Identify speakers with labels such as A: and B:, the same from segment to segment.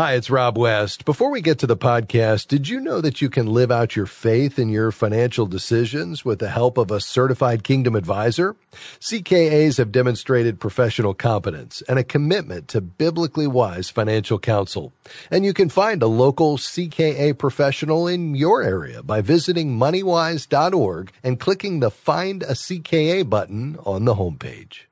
A: Hi, it's Rob West. Before we get to the podcast, did you know that you can live out your faith in your financial decisions with the help of a certified kingdom advisor? CKAs have demonstrated professional competence and a commitment to biblically wise financial counsel. And you can find a local CKA professional in your area by visiting moneywise.org and clicking the Find a CKA button on the homepage.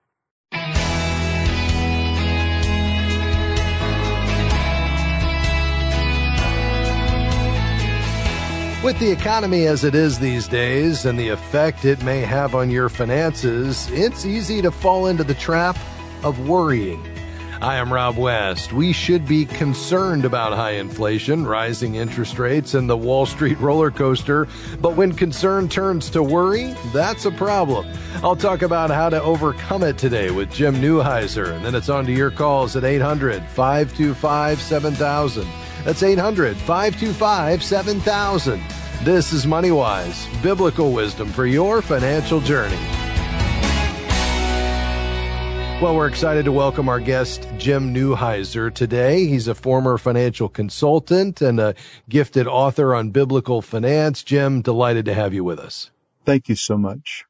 A: With the economy as it is these days and the effect it may have on your finances, it's easy to fall into the trap of worrying. I am Rob West. We should be concerned about high inflation, rising interest rates, and the Wall Street roller coaster. But when concern turns to worry, that's a problem. I'll talk about how to overcome it today with Jim Newheiser, and then it's on to your calls at 800 525 7000. That's 800 525 7000. This is MoneyWise, biblical wisdom for your financial journey. Well, we're excited to welcome our guest, Jim Newheiser, today. He's a former financial consultant and a gifted author on biblical finance. Jim, delighted to have you with us.
B: Thank you so much.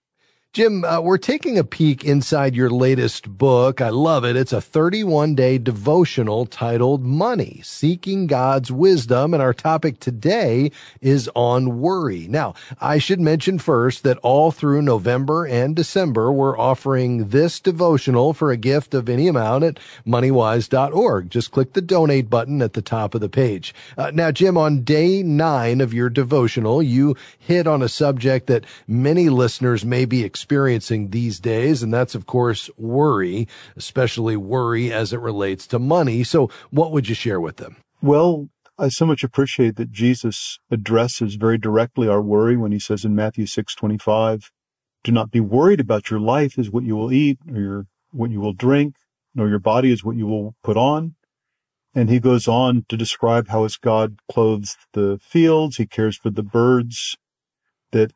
A: Jim, uh, we're taking a peek inside your latest book. I love it. It's a 31 day devotional titled Money, Seeking God's Wisdom. And our topic today is on worry. Now, I should mention first that all through November and December, we're offering this devotional for a gift of any amount at moneywise.org. Just click the donate button at the top of the page. Uh, now, Jim, on day nine of your devotional, you hit on a subject that many listeners may be experiencing these days, and that's, of course, worry, especially worry as it relates to money. So, what would you share with them?
B: Well, I so much appreciate that Jesus addresses very directly our worry when he says in Matthew 6:25, "Do not be worried about your life is what you will eat or your what you will drink, nor your body is what you will put on." And he goes on to describe how as God clothes the fields, he cares for the birds, that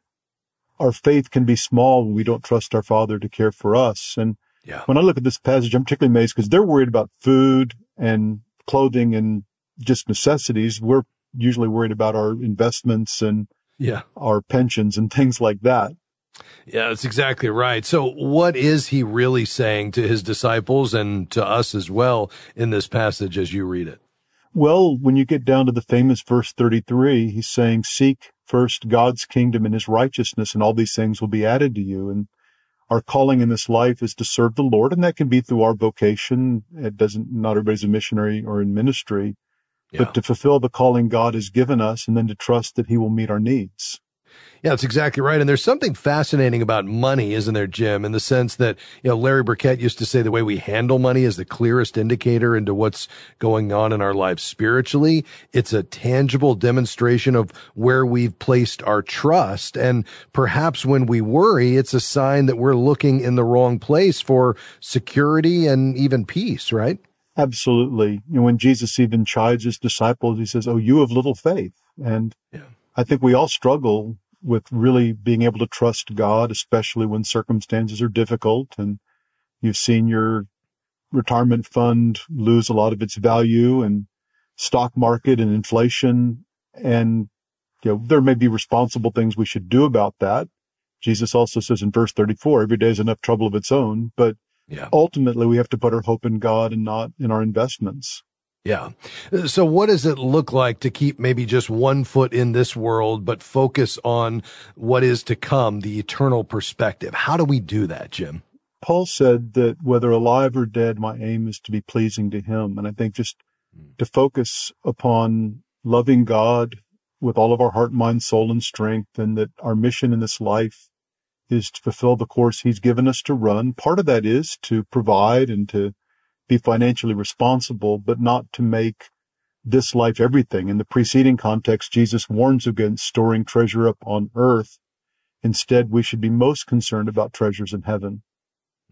B: our faith can be small when we don't trust our Father to care for us. And
A: Yeah.
B: when I look at this passage, I'm particularly amazed because they're worried about food and clothing and just necessities. We're usually worried about our investments and
A: Yeah.
B: our pensions and things like that.
A: Yeah, that's exactly right. So what is he really saying to his disciples and to us as well in this passage as you read it?
B: Well, when you get down to the famous verse 33, he's saying, seek first God's kingdom and his righteousness and all these things will be added to you. And our calling in this life is to serve the Lord. And that can be through our vocation. It doesn't, not everybody's a missionary or in ministry,
A: Yeah.
B: but to fulfill the calling God has given us and then to trust that he will meet our needs.
A: Yeah, that's exactly right. And there's something fascinating about money, isn't there, Jim, in the sense that, you know, Larry Burkett used to say the way we handle money is the clearest indicator into what's going on in our lives spiritually. It's a tangible demonstration of where we've placed our trust. And perhaps when we worry, it's a sign that we're looking in the wrong place for security and even peace, right?
B: Absolutely. You know, when Jesus even chides his disciples, he says, Oh, you of little faith. And
A: Yeah.
B: I think we all struggle with really being able to trust God, especially when circumstances are difficult and you've seen your retirement fund lose a lot of its value and stock market and inflation. And, you know, there may be responsible things we should do about that. Jesus also says in verse 34, every day is enough trouble of its own, but
A: Yeah.
B: ultimately we have to put our hope in God and not in our investments.
A: Yeah. So what does it look like to keep maybe just one foot in this world, but focus on what is to come, the eternal perspective? How do we do that, Jim?
B: Paul said that whether alive or dead, my aim is to be pleasing to him. And I think just hmm. to focus upon loving God with all of our heart, mind, soul, and strength, and that our mission in this life is to fulfill the course he's given us to run. Part of that is to provide and to be financially responsible, but not to make this life everything. In the preceding context, Jesus warns against storing treasure up on earth. Instead, we should be most concerned about treasures in heaven.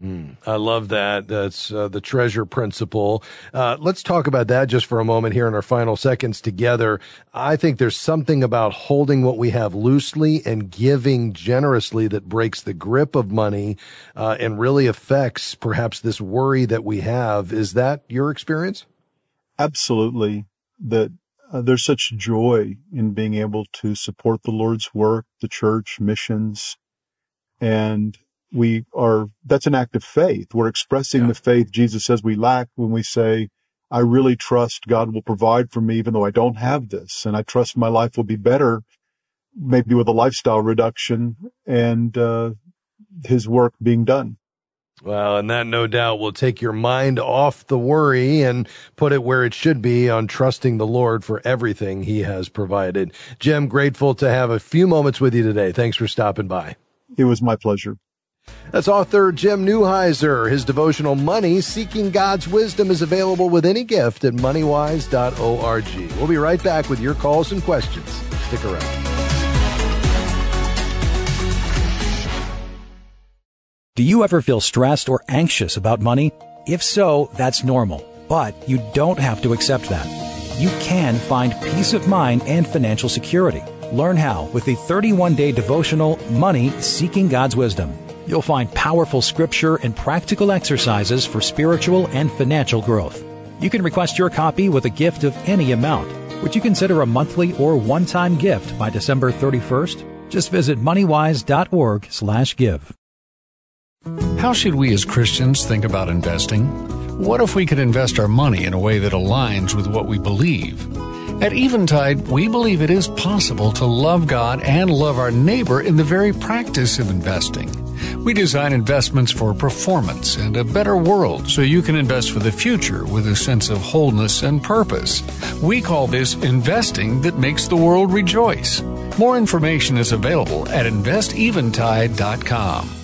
A: Mm, I love that. That's uh, the treasure principle. Uh, let's talk about that just for a moment here in our final seconds together. I think there's something about holding what we have loosely and giving generously that breaks the grip of money uh, and really affects perhaps this worry that we have. Is that your experience?
B: Absolutely. that uh, there's such joy in being able to support the Lord's work, the church, missions, and we are, that's an act of faith. We're expressing yeah. the faith Jesus says we lack when we say, I really trust God will provide for me even though I don't have this. And I trust my life will be better, maybe with a lifestyle reduction and, uh, his work being done.
A: Well, and that no doubt will take your mind off the worry and put it where it should be on trusting the Lord for everything he has provided. Jim, grateful to have a few moments with you today. Thanks for stopping by.
B: It was my pleasure.
A: That's author Jim Newheiser. His devotional Money, Seeking God's Wisdom is available with any gift at moneywise.org. We'll be right back with your calls and questions. Stick around.
C: Do you ever feel stressed or anxious about money? If so, that's normal, but you don't have to accept that. You can find peace of mind and financial security. Learn how with the 31 day devotional Money Seeking God's Wisdom. You'll find powerful scripture and practical exercises for spiritual and financial growth. You can request your copy with a gift of any amount. Would you consider a monthly or one-time gift by December 31st? Just visit moneywise.org/give.
D: How should we as Christians think about investing? What if we could invest our money in a way that aligns with what we believe? At Eventide, we believe it is possible to love God and love our neighbor in the very practice of investing. We design investments for performance and a better world so you can invest for the future with a sense of wholeness and purpose. We call this investing that makes the world rejoice. More information is available at investeventide.com.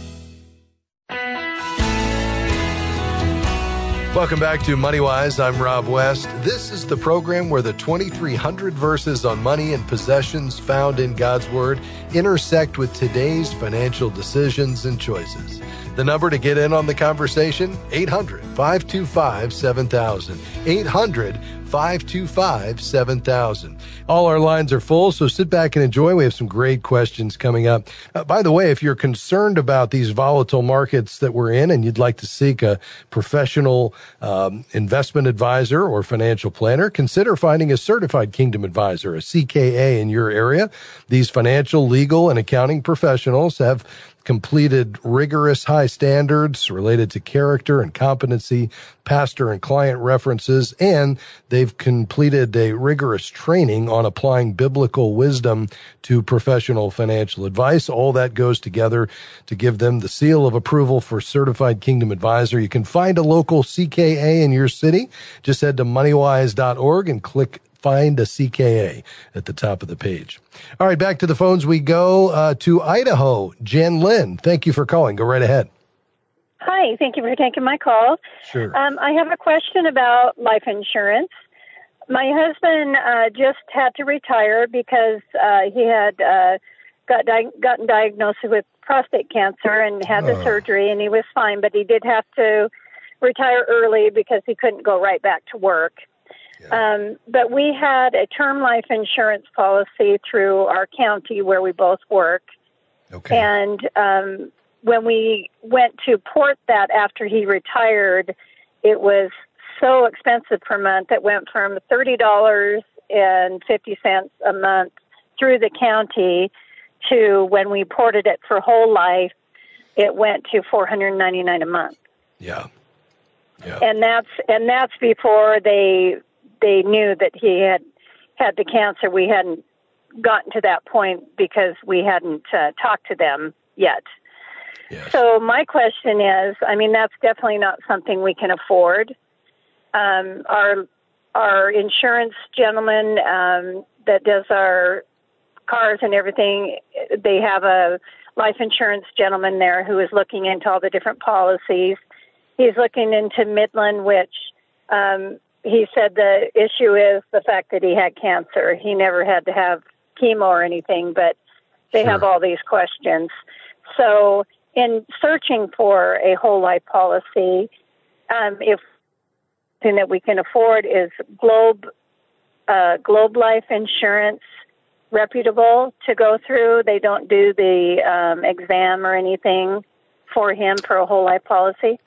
A: Welcome back to MoneyWise. I'm Rob West. This is the program where the 2,300 verses on money and possessions found in God's Word intersect with today's financial decisions and choices. The number to get in on the conversation 800 525 7000. 800 525 7000. All our lines are full, so sit back and enjoy. We have some great questions coming up. Uh, by the way, if you're concerned about these volatile markets that we're in and you'd like to seek a professional um, investment advisor or financial planner, consider finding a certified kingdom advisor, a CKA in your area. These financial, legal, and accounting professionals have completed rigorous high standards related to character and competency, pastor and client references, and they've completed a rigorous training on applying biblical wisdom to professional financial advice. All that goes together to give them the seal of approval for certified kingdom advisor. You can find a local CKA in your city. Just head to moneywise.org and click find a CKA at the top of the page. All right, back to the phones we go uh, to Idaho. Jen Lynn, thank you for calling. Go right ahead.
E: Hi, thank you for taking my call.
A: Sure.
E: Um, I have a question about life insurance. My husband uh, just had to retire because uh, he had uh, got di- gotten diagnosed with prostate cancer and had the oh. surgery, and he was fine, but he did have to retire early because he couldn't go right back to work. Um, but we had a term life insurance policy through our county where we both work.
A: Okay.
E: And um, when we went to port that after he retired, it was so expensive per month. It went from thirty dollars and fifty cents a month through the county to when we ported it for whole life, it went to four hundred ninety nine a month.
A: Yeah.
E: Yeah. And that's and that's before they they knew that he had had the cancer. We hadn't gotten to that point because we hadn't uh, talked to them yet.
A: Yes.
E: So my question is, I mean, that's definitely not something we can afford. Um, our our insurance gentleman um, that does our cars and everything, they have a life insurance gentleman there who is looking into all the different policies. He's looking into Midland, which um, he said the issue is the fact that he had cancer. He never had to have chemo or anything, but they sure. have all these questions. So, in searching for a whole life policy, um, if thing that we can afford is Globe uh, Globe Life Insurance reputable to go through. They don't do the um, exam or anything for him for a whole life policy.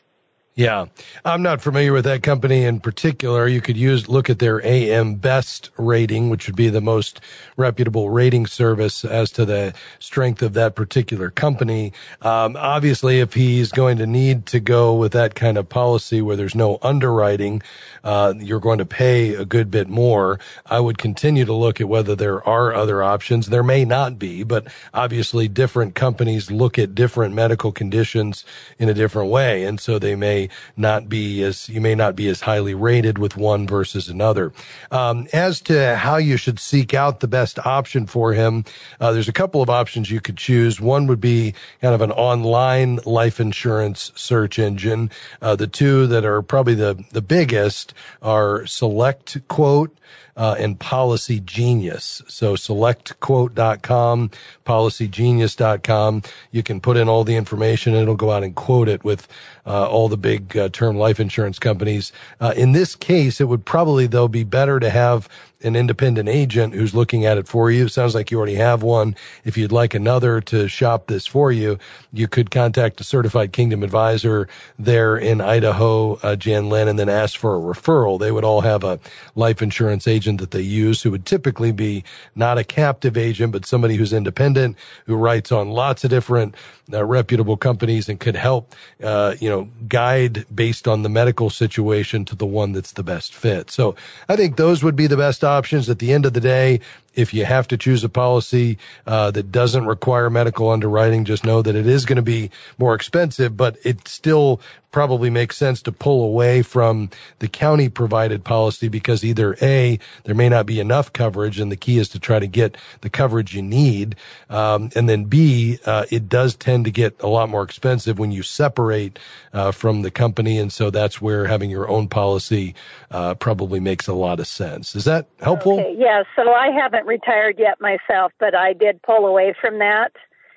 A: Yeah, I'm not familiar with that company in particular. You could use look at their AM Best rating, which would be the most reputable rating service as to the strength of that particular company. Um, obviously, if he's going to need to go with that kind of policy where there's no underwriting, uh, you're going to pay a good bit more. I would continue to look at whether there are other options. There may not be, but obviously, different companies look at different medical conditions in a different way, and so they may not be as you may not be as highly rated with one versus another. Um, as to how you should seek out the best option for him, uh, there's a couple of options you could choose. One would be kind of an online life insurance search engine. Uh, the two that are probably the the biggest are Select Quote uh, and Policy Genius. So selectquote.com, policygenius.com. You can put in all the information and it'll go out and quote it with uh, all the big uh, term life insurance companies. Uh, in this case, it would probably though be better to have an independent agent who's looking at it for you. It sounds like you already have one. If you'd like another to shop this for you, you could contact a certified kingdom advisor there in Idaho, uh, Jan Lynn, and then ask for a referral. They would all have a life insurance agent that they use who would typically be not a captive agent, but somebody who's independent, who writes on lots of different uh, reputable companies and could help, uh, you know, guide based on the medical situation to the one that's the best fit. So I think those would be the best options. At the end of the day, if you have to choose a policy uh, that doesn't require medical underwriting, just know that it is going to be more expensive, but it still probably makes sense to pull away from the county provided policy because either A, there may not be enough coverage and the key is to try to get the coverage you need. Um, and then B, uh, it does tend to get a lot more expensive when you separate uh, from the company. And so that's where having your own policy uh, probably makes a lot of sense. Is that helpful?
E: Okay. Yeah. So I haven't retired yet myself, but I did pull away from that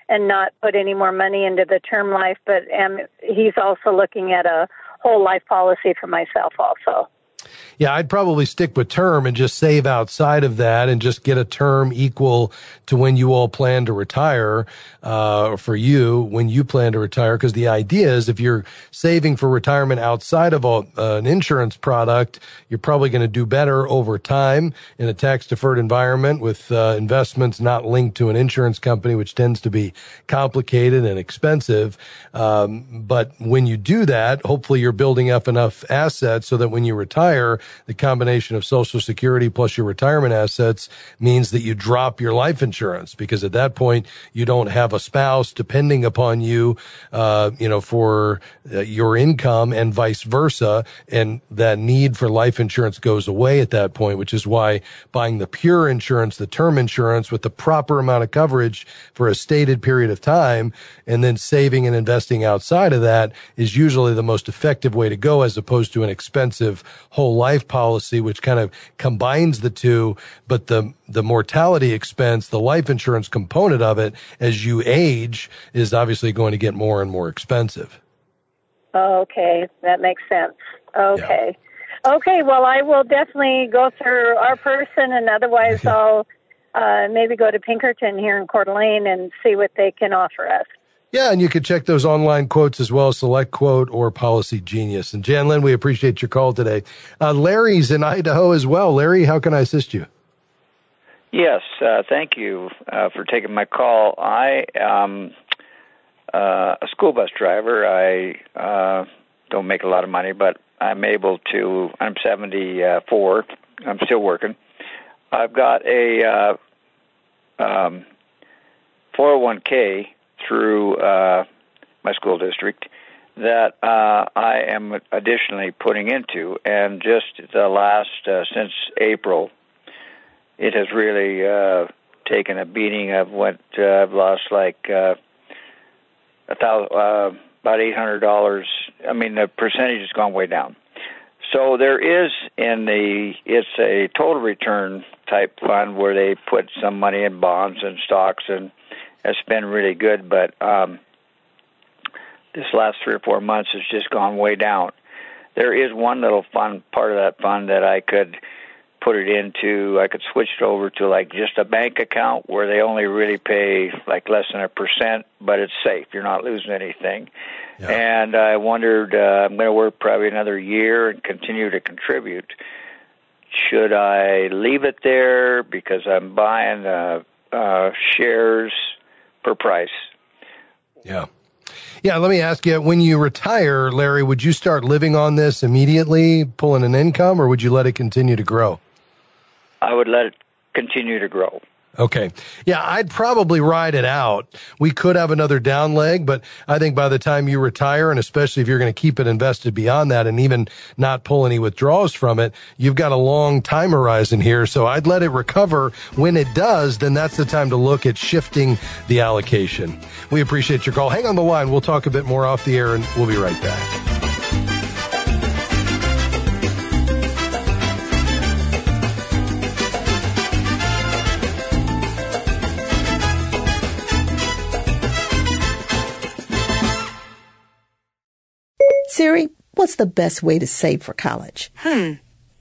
E: and not put any more money into the term life. But um, he's also looking at a whole life policy for myself also.
A: Yeah, I'd probably stick with term and just save outside of that and just get a term equal to when you all plan to retire, uh, for you when you plan to retire. Cause the idea is if you're saving for retirement outside of a, uh, an insurance product, you're probably going to do better over time in a tax deferred environment with, uh, investments not linked to an insurance company, which tends to be complicated and expensive. Um, but when you do that, hopefully you're building up enough assets so that when you retire, the combination of social security plus your retirement assets means that you drop your life insurance because at that point you don't have a spouse depending upon you, uh, you know, for uh, your income and vice versa. And that need for life insurance goes away at that point, which is why buying the pure insurance, the term insurance with the proper amount of coverage for a stated period of time and then saving and investing outside of that is usually the most effective way to go as opposed to an expensive whole life life policy, which kind of combines the two, but the, the mortality expense, the life insurance component of it as you age is obviously going to get more and more expensive.
E: Okay, that makes sense. Okay. Yeah. Okay, well, I will definitely go through our person, and otherwise, I'll uh, maybe go to Pinkerton here in Coeur d'Alene and see what they can offer us.
A: Yeah, and you can check those online quotes as well, Select Quote or Policy Genius. And Jan Lynn, we appreciate your call today. Uh, Larry's in Idaho as well. Larry, how can I assist you?
F: Yes, uh, thank you uh, for taking my call. I am uh, a school bus driver. I uh, don't make a lot of money, but I'm able to. I'm 74. I'm still working. I've got a uh, um, 401k through uh, my school district that uh, I am additionally putting into, and just the last uh, since April, it has really uh, taken a beating. I've went, uh, I've lost like uh, a thousand, uh, about eight hundred dollars. I mean, the percentage has gone way down. So there is in the it's a total return type fund where they put some money in bonds and stocks and has been really good, but um, this last three or four months has just gone way down. There is one little fun part of that fund that I could put it into I could switch it over to like just a bank account where they only really pay like less than a percent, but it's safe. You're not losing anything. Yeah. And I wondered uh, I'm going to work probably another year and continue to contribute. Should I leave it there because I'm buying uh, uh, shares per price?
A: Yeah. Yeah, let me ask you, when you retire, Larry, would you start living on this immediately, pulling an income, or would you let it continue to grow?
F: I would let it continue to grow.
A: Okay. Yeah, I'd probably ride it out. We could have another down leg, but I think by the time you retire, and especially if you're going to keep it invested beyond that and even not pull any withdrawals from it, you've got a long time horizon here. So I'd let it recover. When it does, then that's the time to look at shifting the allocation. We appreciate your call. Hang on the line. We'll talk a bit more off the air and we'll be right back.
G: Siri, what's the best way to save for college?
H: Hmm,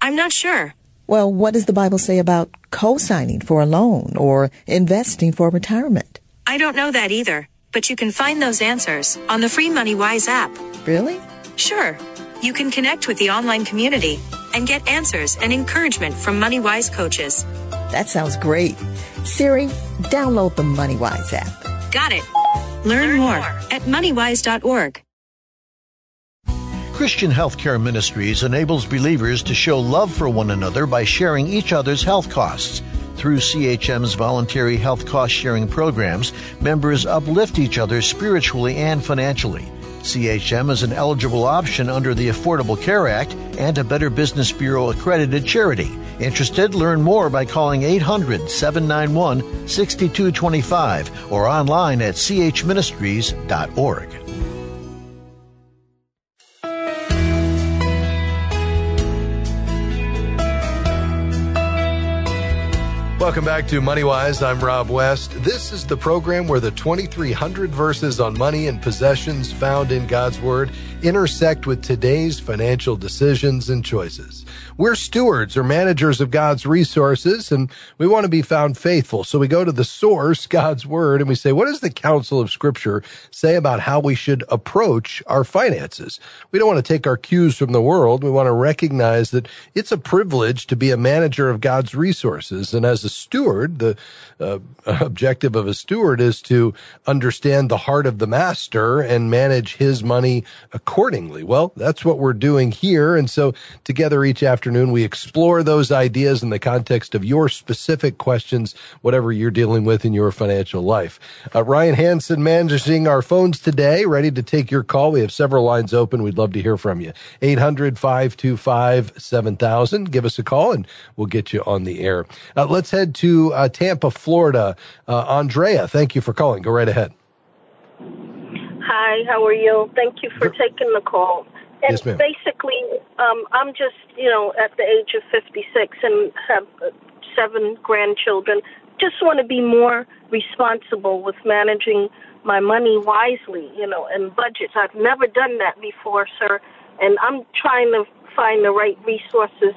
H: I'm not sure.
G: Well, what does the Bible say about co-signing for a loan or investing for retirement?
H: I don't know that either, but you can find those answers on the free MoneyWise app.
G: Really?
H: Sure. You can connect with the online community and get answers and encouragement from MoneyWise coaches.
G: That sounds great. Siri, download the MoneyWise app.
H: Got it. Learn, Learn more, more at moneywise.org.
I: Christian Healthcare Ministries enables believers to show love for one another by sharing each other's health costs. Through CHM's voluntary health cost sharing programs, members uplift each other spiritually and financially. CHM is an eligible option under the Affordable Care Act and a Better Business Bureau accredited charity. Interested? Learn more by calling 800 791 6225 or online at chministries.org.
A: Welcome back to Money Wise. I'm Rob West. This is the program where the 2,300 verses on money and possessions found in God's Word intersect with today's financial decisions and choices. We're stewards or managers of God's resources and we want to be found faithful. So we go to the source, God's word, and we say, what does the counsel of scripture say about how we should approach our finances? We don't want to take our cues from the world. We want to recognize that it's a privilege to be a manager of God's resources. And as a steward, the uh, objective of a steward is to understand the heart of the master and manage his money accordingly. Well, that's what we're doing here. And so together each afternoon, afternoon. We explore those ideas in the context of your specific questions, whatever you're dealing with in your financial life. Uh, Ryan Hanson managing our phones today, ready to take your call. We have several lines open. We'd love to hear from you. 800 525 7000. Give us a call and we'll get you on the air. Uh, let's head to uh, Tampa, Florida. Uh, Andrea, thank you for calling. Go right ahead.
J: Hi, how are you? Thank you for taking the call. And
A: yes, ma'am.
J: basically, um, I'm just, you know, at the age of 56 and have uh, seven grandchildren. Just want to be more responsible with managing my money wisely, you know, and budgets. I've never done that before, sir. And I'm trying to find the right resources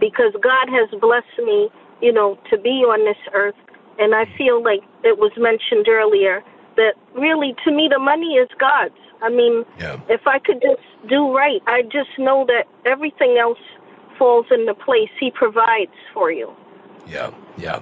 J: because God has blessed me, you know, to be on this earth. And I feel like it was mentioned earlier that really, to me, the money is God's. I mean, yeah. if I could just do right, I just know that everything else falls into place. He provides for you.
A: Yeah, yeah.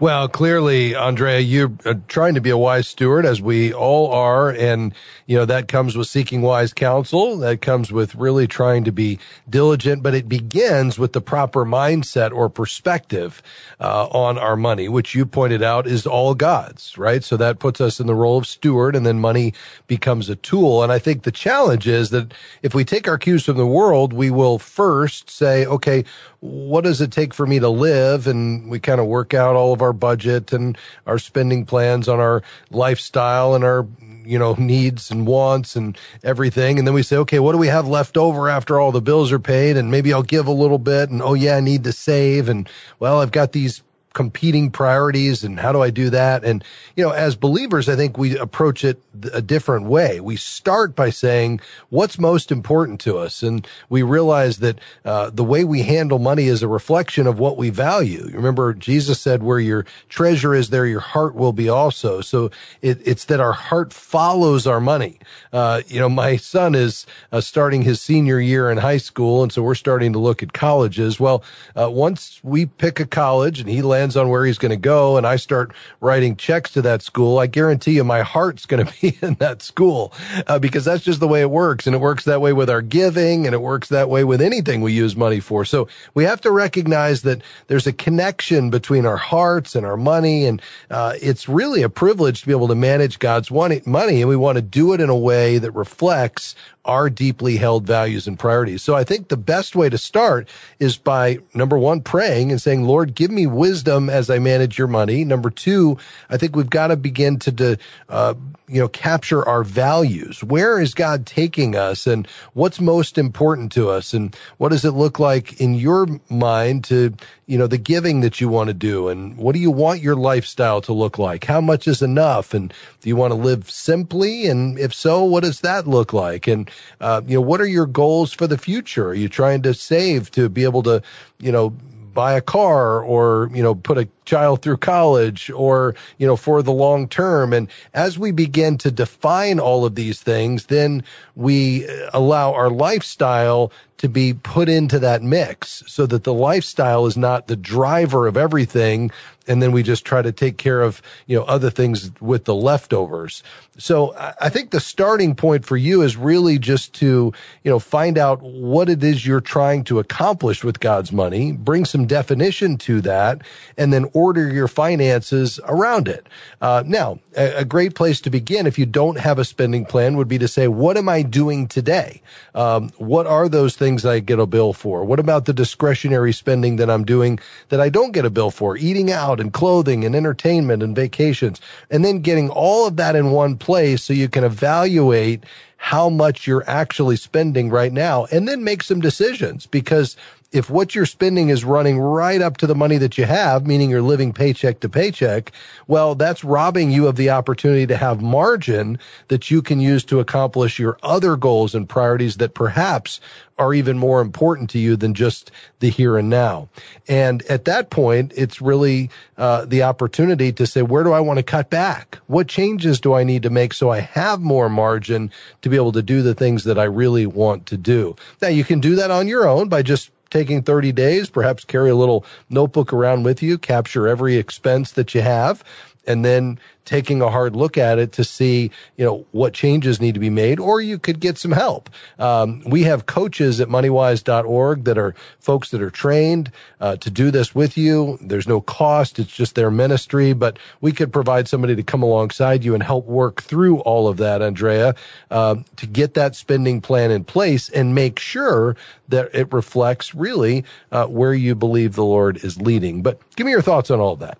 A: Well, clearly, Andrea, you're uh, trying to be a wise steward, as we all are. And, you know, that comes with seeking wise counsel. That comes with really trying to be diligent, but it begins with the proper mindset or perspective, uh, on our money, which you pointed out is all God's, right? So that puts us in the role of steward and then money becomes a tool. And I think the challenge is that if we take our cues from the world, we will first say, okay, what does it take for me to live? And we kind of work out all of our budget and our spending plans on our lifestyle and our you know needs and wants and everything. And then we say okay what do we have left over after all the bills are paid? And maybe I'll give a little bit and oh yeah I need to save. And well I've got these competing priorities and how do I do that? And, you know, as believers, I think we approach it a different way. We start by saying, what's most important to us? And we realize that, uh, the way we handle money is a reflection of what we value. Remember, Jesus said, where your treasure is, there your heart will be also. So it, it's that our heart follows our money. Uh, you know, my son is uh, starting his senior year in high school. And so we're starting to look at colleges. Well, uh, once we pick a college and he lands on where he's going to go and I start writing checks to that school, I guarantee you my heart's going to be in that school uh, because that's just the way it works. And it works that way with our giving and it works that way with anything we use money for. So we have to recognize that there's a connection between our hearts and our money. And uh, it's really a privilege to be able to manage God's money. And we want to do it in a way that reflects our deeply held values and priorities. So I think the best way to start is by number one, praying and saying, Lord, give me wisdom as I manage your money. Number two, I think we've got to begin to, uh, you know, capture our values. Where is God taking us and what's most important to us? And what does it look like in your mind to, you know, the giving that you want to do? And what do you want your lifestyle to look like? How much is enough? And do you want to live simply? And if so, what does that look like? And, uh, you know, what are your goals for the future? Are you trying to save to be able to, you know, buy a car or, you know, put a child through college or, you know, for the long term. And as we begin to define all of these things, then we uh, allow our lifestyle to be put into that mix so that the lifestyle is not the driver of everything. And then we just try to take care of, you know, other things with the leftovers. So I think the starting point for you is really just to, you know, find out what it is you're trying to accomplish with God's money, bring some definition to that, and then order your finances around it. Uh, now, a, a, great place to begin if you don't have a spending plan would be to say, what am I doing today? Um, what are those things I get a bill for? What about the discretionary spending that I'm doing that I don't get a bill for? Eating out and clothing and entertainment and vacations, and then getting all of that in one place so you can evaluate how much you're actually spending right now and then make some decisions because if what you're spending is running right up to the money that you have, meaning you're living paycheck to paycheck, well, that's robbing you of the opportunity to have margin that you can use to accomplish your other goals and priorities that perhaps are even more important to you than just the here and now. And at that point, it's really uh, the opportunity to say, where do I want to cut back? What changes do I need to make so I have more margin to be able to do the things that I really want to do? Now, you can do that on your own by just taking 30 days, perhaps carry a little notebook around with you, capture every expense that you have, and then taking a hard look at it to see, you know, what changes need to be made, or you could get some help. Um, we have coaches at moneywise.org that are folks that are trained uh, to do this with you. There's no cost. It's just their ministry, but we could provide somebody to come alongside you and help work through all of that, Andrea, uh, to get that spending plan in place and make sure that it reflects really uh, where you believe the Lord is leading. But give me your thoughts on all that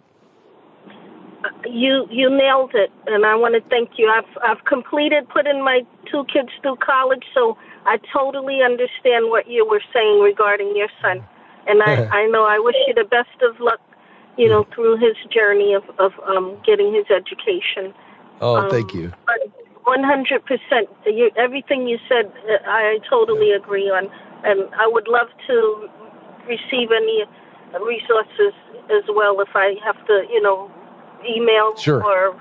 J: you you nailed it, and I want to thank you. I've I've completed putting my two kids through college, so I totally understand what you were saying regarding your son, and I I know I wish you the best of luck, you know, through his journey of of um, getting his education.
A: Oh, um, thank you.
J: One hundred percent. Everything you said, uh, I totally agree on, and I would love to receive any resources as well if I have to, you know, email
A: sure.
J: or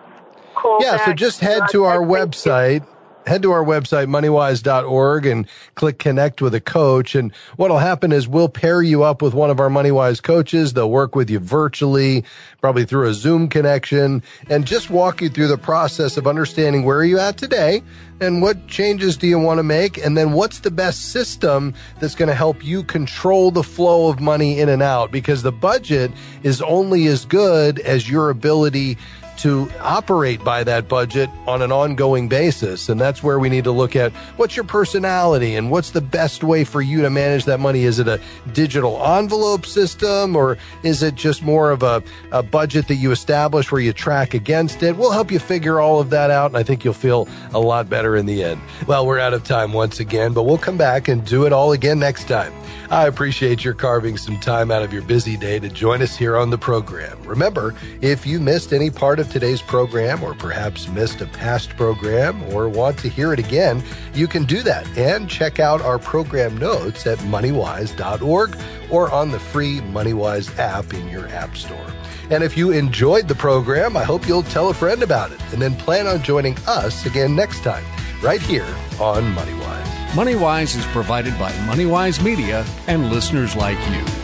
J: call
A: yeah, so just head to our website head to our website, moneywise.org and click connect with a coach. And what'll happen is we'll pair you up with one of our moneywise coaches. They'll work with you virtually, probably through a Zoom connection and just walk you through the process of understanding where you're you at today and what changes do you want to make? And then what's the best system that's going to help you control the flow of money in and out? Because the budget is only as good as your ability to operate by that budget on an ongoing basis. And that's where we need to look at what's your personality and what's the best way for you to manage that money. Is it a digital envelope system or is it just more of a, a budget that you establish where you track against it? We'll help you figure all of that out. And I think you'll feel a lot better in the end. Well, we're out of time once again, but we'll come back and do it all again next time. I appreciate your carving some time out of your busy day to join us here on the program. Remember, if you missed any part of today's program or perhaps missed a past program or want to hear it again, you can do that and check out our program notes at moneywise.org or on the free MoneyWise app in your app store. And if you enjoyed the program, I hope you'll tell a friend about it and then plan on joining us again next time, right here on MoneyWise.
D: MoneyWise is provided by MoneyWise Media and listeners like you.